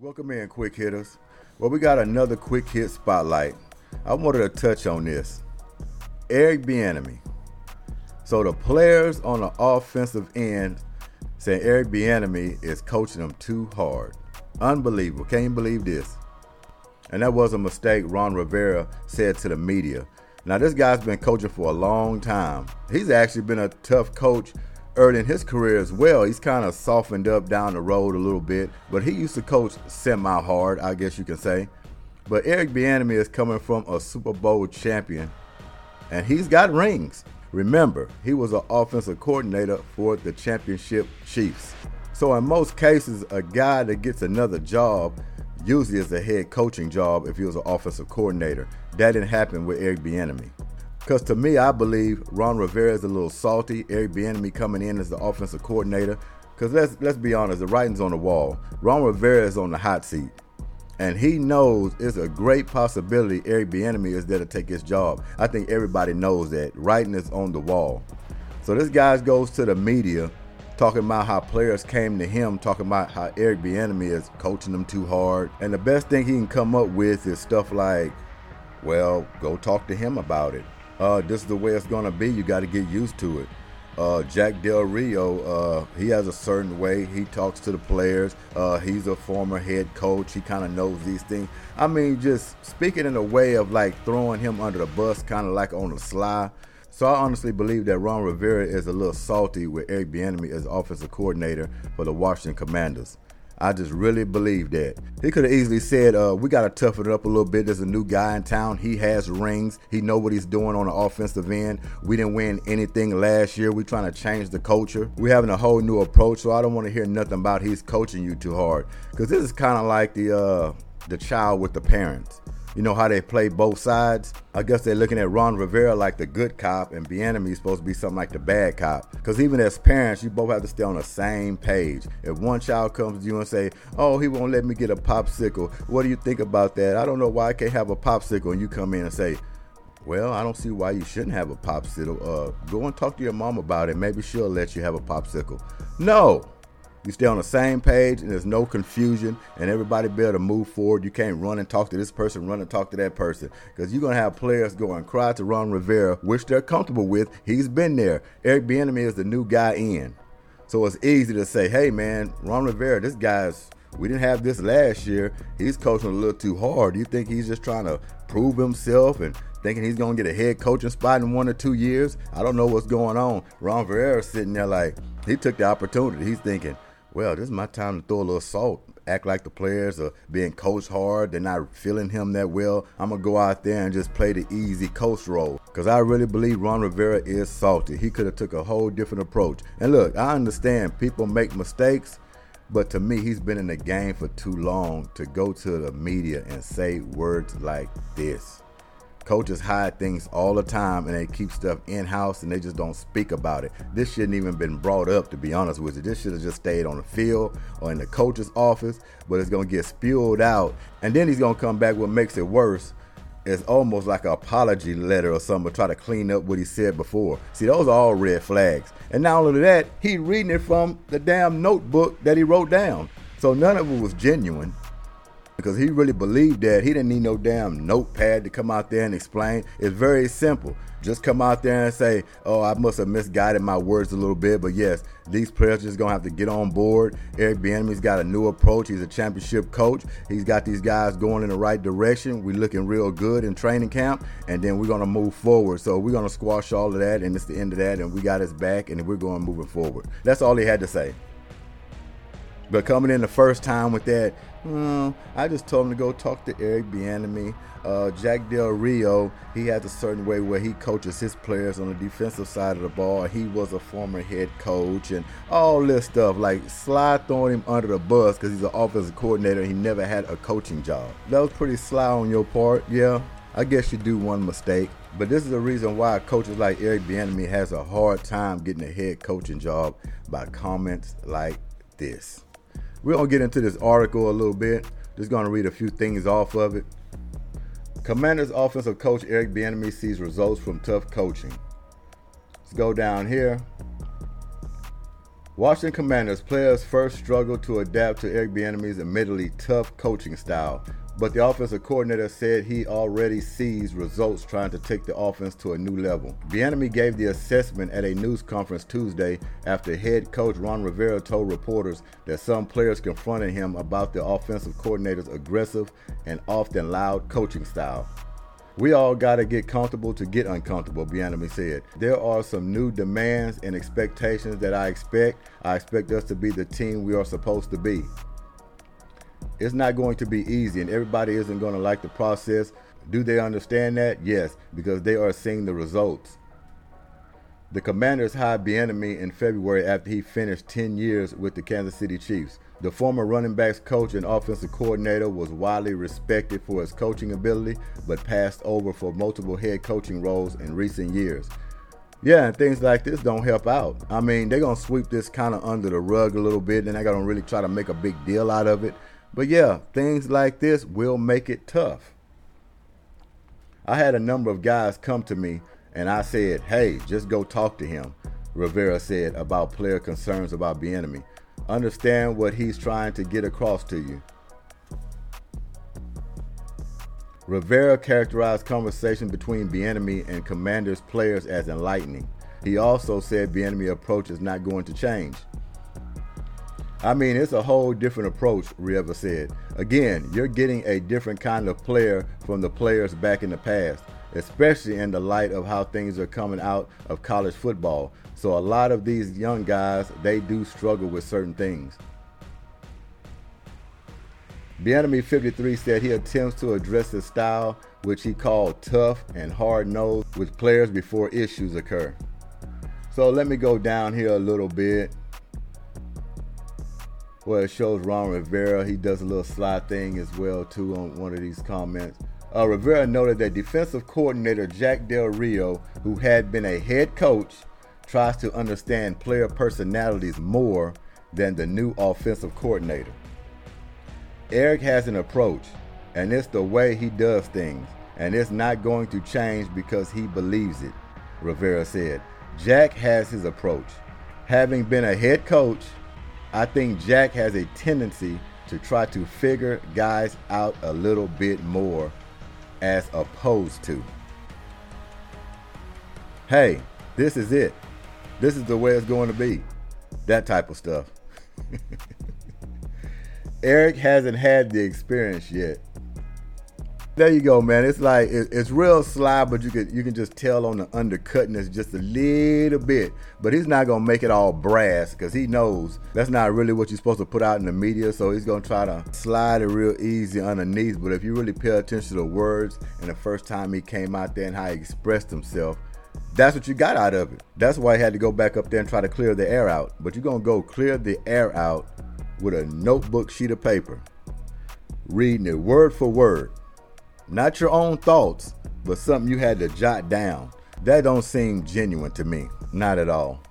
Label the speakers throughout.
Speaker 1: Welcome in, quick hitters. Well, we got another quick hit spotlight. I wanted to touch on this. Eric Bieniemy. So the players on the offensive end saying Eric Bieniemy is coaching them too hard. Unbelievable. Can't believe this? And that was a mistake Ron Rivera said to the media. Now this guy's been coaching for a long time. He's actually been a tough coach early in his career as well. He's kind of softened up down the road a little bit, but he used to coach semi hard, I guess you can say. But Eric Bieniemy is coming from a Super Bowl champion, and he's got rings. Remember, he was an offensive coordinator for the championship Chiefs. So in most cases, a guy that gets another job usually is a head coaching job if he was an offensive coordinator. That didn't happen with Eric Bieniemy. Because to me, I believe Ron Rivera is a little salty. Eric Bieniemy coming in as the offensive coordinator. Because let's let's be honest, the writing's on the wall. Ron Rivera is on the hot seat, and he knows it's a great possibility Eric Bieniemy is there to take his job. I think everybody knows that. Writing is on the wall. So this guy goes to the media talking about how players came to him, talking about how Eric Bieniemy is coaching them too hard. And the best thing he can come up with is stuff like, well, go talk to him about it uh, this is the way it's gonna be. You got to get used to it. Uh, Jack Del Rio, uh, he has a certain way he talks to the players. Uh, he's a former head coach. He kind of knows these things. I mean, just speaking in a way of like throwing him under the bus, kind of like on the sly. So I honestly believe that Ron Rivera is a little salty with Eric Bieniemy as offensive coordinator for the Washington Commanders. I just really believe that. He could have easily said, uh, we got to toughen it up a little bit. There's a new guy in town. He has rings. He know what he's doing on the offensive end. We didn't win anything last year. We're trying to change the culture. We're having a whole new approach, so I don't want to hear nothing about he's coaching you too hard. Because this is kind of like the, uh, the child with the parents you know how they play both sides. I guess they're looking at Ron Rivera like the good cop, and Bieniemy is supposed to be something like the bad cop. Because even as parents, you both have to stay on the same page. If one child comes to you and say, "Oh, he won't let me get a popsicle," what do you think about that? I don't know why I can't have a popsicle, and you come in and say, well, I don't see why you shouldn't have a popsicle. Uh, go and talk to your mom about it. Maybe she'll let you have a popsicle. No, you stay on the same page and there's no confusion and everybody be able to move forward. You can't run and talk to this person, run and talk to that person. Because you're going to have players go and cry to Ron Rivera, which they're comfortable with. He's been there. Eric Bieniemy is the new guy in. So it's easy to say, hey, man, Ron Rivera, this guy's, we didn't have this last year. He's coaching a little too hard. You think he's just trying to prove himself and thinking he's going to get a head coaching spot in one or two years? I don't know what's going on. Ron Rivera's sitting there like, he took the opportunity. He's thinking, well, this is my time to throw a little salt. Act like the players are being coached hard. They're not feeling him that well. I'm to go out there and just play the easy coach role. Because I really believe Ron Rivera is salty. He could have took a whole different approach. And look, I understand people make mistakes. But to me, he's been in the game for too long to go to the media and say words like this. Coaches hide things all the time and they keep stuff in house and they just don't speak about it. This shouldn't even been brought up, to be honest with you. This should have just stayed on the field or in the coach's office, but it's to get spewed out. And then he's to come back. What makes it worse is almost like an apology letter or something to try to clean up what he said before. See, those are all red flags. And not only that, he reading it from the damn notebook that he wrote down. So none of it was genuine because he really believed that. He didn't need no damn notepad to come out there and explain. It's very simple. Just come out there and say, "Oh, I must have misguided my words a little bit." But yes, these players just gonna have to get on board. Eric Bieniemy's got a new approach. He's a championship coach. He's got these guys going in the right direction. We're looking real good in training camp, and then we're gonna move forward. So we're gonna squash all of that, and it's the end of that, and we got his back, and we're going moving forward. That's all he had to say. But coming in the first time with that, well, I just told him to go talk to Eric Bieniemy. Uh, Jack Del Rio, he has a certain way where he coaches his players on the defensive side of the ball. He was a former head coach and all this stuff, like slide throwing him under the bus because he's an offensive coordinator. he never had a coaching job. That was pretty sly on your part, yeah. I guess you do one mistake, but this is the reason why coaches like Eric Bieniemy has a hard time getting a head coaching job by comments like this. We're going to get into this article a little bit. Just going to read a few things off of it. Commanders offensive coach Eric Bieniemy sees results from tough coaching. Let's go down here. Washington Commanders players first struggled to adapt to Eric Bieniemy's admittedly tough coaching style, but the offensive coordinator said he already sees results trying to take the offense to a new level. Bieniemy gave the assessment at a news conference Tuesday after head coach Ron Rivera told reporters that some players confronted him about the offensive coordinator's aggressive and often loud coaching style. We all got to get comfortable to get uncomfortable, Bieniemy said. There are some new demands and expectations that I expect. I expect us to be the team we are supposed to be. It's not going to be easy, and everybody isn't going to like the process. Do they understand that? Yes, because they are seeing the results. The Commanders hired Bieniemy in February after he finished 10 years with the Kansas City Chiefs. The former running backs coach and offensive coordinator was widely respected for his coaching ability, but passed over for multiple head coaching roles in recent years. Yeah, and things like this don't help out. I mean, they're going to sweep this kind of under the rug a little bit, and they're going to really try to make a big deal out of it. But yeah, things like this will make it tough. I had a number of guys come to me, and I said, hey, just go talk to him, Rivera said about player concerns about Bieniemy understand what he's trying to get across to you. Rivera characterized conversation between Bieniemy and Commanders players as enlightening. He also said Bieniemy approach is not going to change. I mean, it's a whole different approach, Rivera said. Again, you're getting a different kind of player from the players back in the past, especially in the light of how things are coming out of college football. So a lot of these young guys, they do struggle with certain things. Bieniemy 53 said he attempts to address his style, which he called tough and hard-nosed, with players before issues occur. So let me go down here a little bit. Well, it shows Ron Rivera. He does a little sly thing as well too on one of these comments. Uh, Rivera noted that defensive coordinator Jack Del Rio, who had been a head coach tries to understand player personalities more than the new offensive coordinator. Eric has an approach, and it's the way he does things, and it's not going to change because he believes it, Rivera said. Jack has his approach. Having been a head coach, I think Jack has a tendency to try to figure guys out a little bit more as opposed to. Hey, this is it this is the way it's going to be. That type of stuff. Eric hasn't had the experience yet. There you go, man. It's like it's real sly, but you can you can just tell on the undercutness just a little bit. But he's not gonna make it all brass because he knows that's not really what you're supposed to put out in the media. So he's gonna try to slide it real easy underneath. But if you really pay attention to the words and the first time he came out there and how he expressed himself, that's what you got out of it. That's why he had to go back up there and try to clear the air out. But you're to go clear the air out with a notebook sheet of paper, reading it word for word. Not your own thoughts, but something you had to jot down. That don't seem genuine to me. Not at all.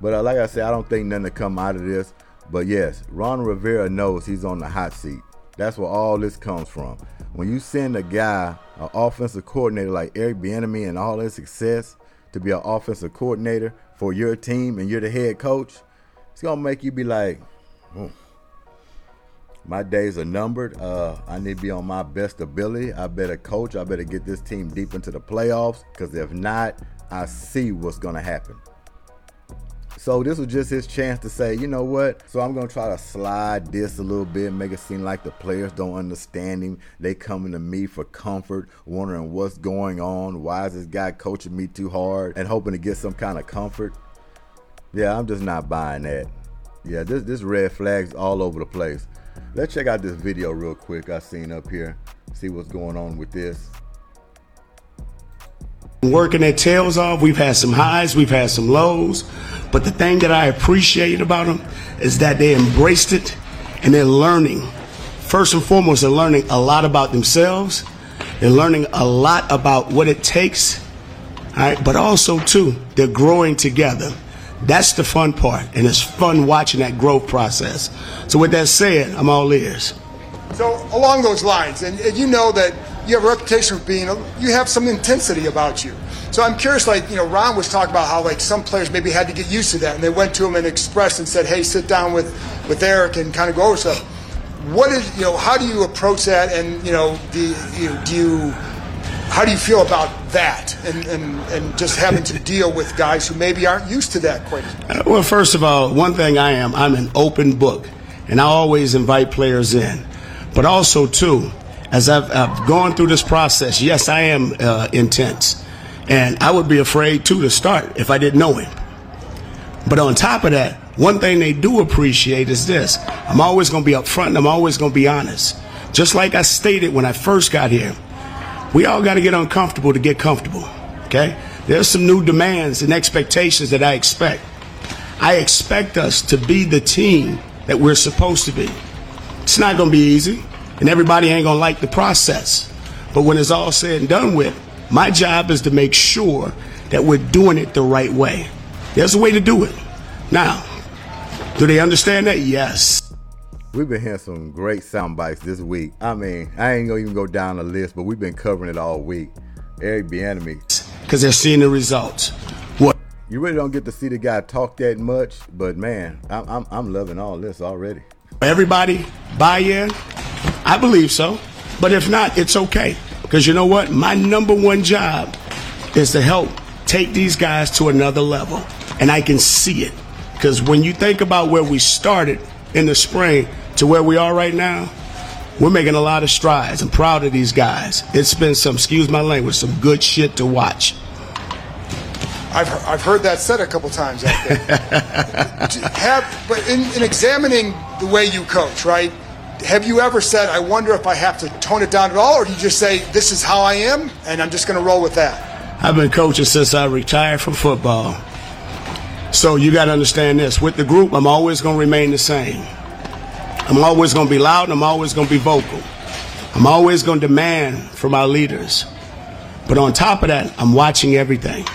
Speaker 1: But uh, like I said, I don't think nothing to come out of this. But yes, Ron Rivera knows he's on the hot seat. That's where all this comes from. When you send a guy, an offensive coordinator like Eric Bieniemy and all his success to be an offensive coordinator for your team and you're the head coach, it's gonna make you be like, hmm, my days are numbered. Uh, I need to be on my best ability. I better coach. I better get this team deep into the playoffs because if not, I see what's gonna happen. So this was just his chance to say, you know what? So I'm gonna try to slide this a little bit, make it seem like the players don't understand him. They coming to me for comfort, wondering what's going on. Why is this guy coaching me too hard and hoping to get some kind of comfort? Yeah, I'm just not buying that. Yeah, this this red flags all over the place. Let's check out this video real quick I seen up here. See what's going on with this
Speaker 2: working their tails off. We've had some highs, we've had some lows. But the thing that I appreciate about them is that they embraced it and they're learning. First and foremost, they're learning a lot about themselves. They're learning a lot about what it takes. All right, but also too, they're growing together. That's the fun part, and it's fun watching that growth process. So with that said, I'm all ears.
Speaker 3: So along those lines, and, and you know that you have a reputation for being, you have some intensity about you. So I'm curious, like, you know, Ron was talking about how, like, some players maybe had to get used to that, and they went to him and expressed and said, hey, sit down with, with Eric and kind of go over stuff. What is, you know, how do you approach that, and, you know, do you, do you how do you feel about that and, and, and just having to deal with guys who maybe aren't used to that quite
Speaker 2: uh, well first of all one thing i am i'm an open book and i always invite players in. But also too as i've, I've gone through this process yes i am uh, intense. And i would be afraid too to start if i didn't know him. But on top of that one thing they do appreciate is this. I'm always going to be upfront and i'm always going to be honest. Just like i stated when i first got here we all got to get uncomfortable to get comfortable. Okay? There's some new demands and expectations that I expect. I expect us to be the team that we're supposed to be. It's not going to be easy, and everybody ain't going to like the process. But when it's all said and done with, my job is to make sure that we're doing it the right way. There's a way to do it. Now, do they understand that? Yes.
Speaker 1: We've been hearing some great sound bites this week. I mean, I ain't gonna even go down the list, but we've been covering it all week. Eric Bieniemy,
Speaker 2: because they're seeing the results.
Speaker 1: What you really don't get to see the guy talk that much, but man, I'm I'm, I'm loving all this already.
Speaker 2: Everybody buy in? I believe so, but if not, it's okay. Because you know what? My number one job is to help take these guys to another level, and I can see it. Because when you think about where we started in the spring to where we are right now, we're making a lot of strides. I'm proud of these guys. It's been some, excuse my language, some good shit to watch.
Speaker 3: I've, I've heard that said a couple times out there. have, but in, in examining the way you coach, right? Have you ever said, I wonder if I have to tone it down at all, or do you just say, this is how I am, and I'm just going to roll with that?
Speaker 2: I've been coaching since I retired from football. So you got to understand this. With the group, I'm always going to remain the same. I'm always going to be loud and I'm always going to be vocal. I'm always going to demand from our leaders. But on top of that, I'm watching everything.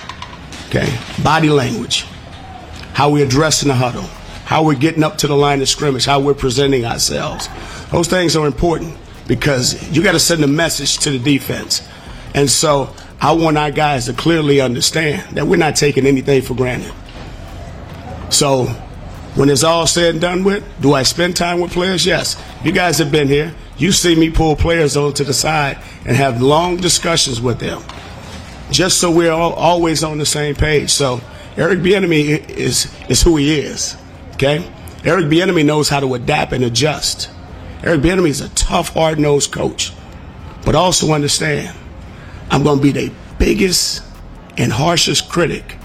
Speaker 2: Okay? Body language, how we're addressing the huddle, how we're getting up to the line of scrimmage, how we're presenting ourselves. Those things are important because you got to send a message to the defense. And so I want our guys to clearly understand that we're not taking anything for granted. So when it's all said and done with, do I spend time with players? Yes. You guys have been here. You see me pull players over to the side and have long discussions with them, just so we're all, always on the same page. So Eric Bieniemy is is who he is. Okay, Eric Bieniemy knows how to adapt and adjust. Eric Bieniemy is a tough, hard-nosed coach, but also understand I'm going to be the biggest and harshest critic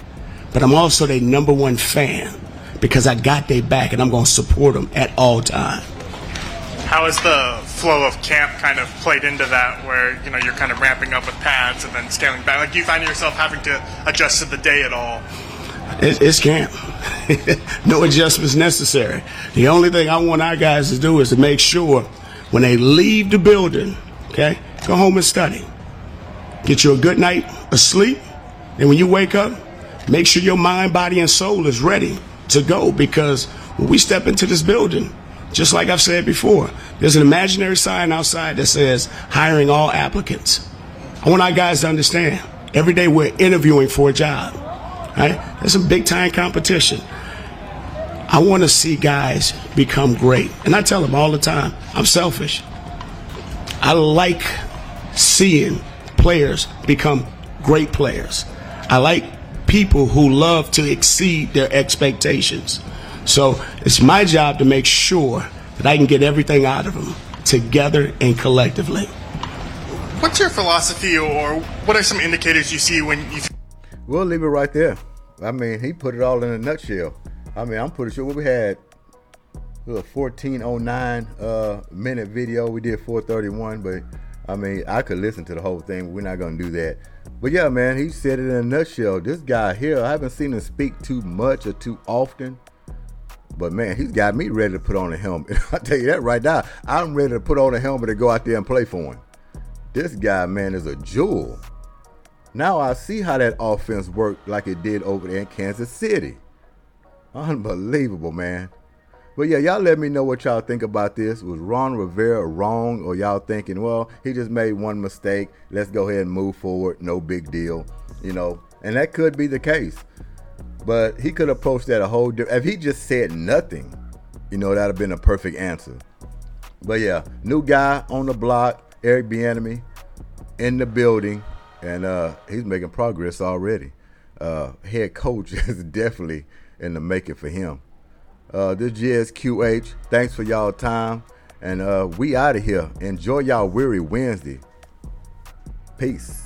Speaker 2: but I'm also their number one fan because I got their back and I'm going to support them at all time.
Speaker 4: How has the flow of camp kind of played into that, where you know you're kind of ramping up with pads and then scaling back? Like, do you find yourself having to adjust to the day at all?
Speaker 2: it's camp. no adjustments necessary. The only thing I want our guys to do is to make sure when they leave the building, okay, go home and study. Get you a good night of sleep, and when you wake up, Make sure your mind, body, and soul is ready to go because when we step into this building, just like I've said before, there's an imaginary sign outside that says hiring all applicants. I want our guys to understand every day we're interviewing for a job. Right? There's some big time competition. I want to see guys become great. And I tell them all the time, I'm selfish. I like seeing players become great players. I like people who love to exceed their expectations. So it's my job to make sure that I can get everything out of them together and collectively.
Speaker 4: What's your philosophy, or what are some indicators you see when you?
Speaker 1: We'll leave it right there. I mean, he put it all in a nutshell. I mean, I'm pretty sure what we had a 1409 uh, minute video. We did 431, but I mean, I could listen to the whole thing. We're not gonna do that. But yeah, man, he said it in a nutshell. This guy here, I haven't seen him speak too much or too often. But man, he's got me ready to put on a helmet. I tell you that right now. I'm ready to put on a helmet and go out there and play for him. This guy, man, is a jewel. Now I see how that offense worked like it did over there in Kansas City. Unbelievable, man. But yeah, y'all let me know what y'all think about this. Was Ron Rivera wrong, or y'all thinking, well, he just made one mistake. Let's go ahead and move forward. No big deal, you know. And that could be the case. But he could approach that a whole different. If he just said nothing, you know, that'd have been a perfect answer. But yeah, new guy on the block, Eric Bieniemy, in the building, and uh, he's making progress already. Uh, head coach is definitely in the making for him. Uh, this is QH. Thanks for y'all time. And uh, we out of here. Enjoy y'all weary Wednesday. Peace.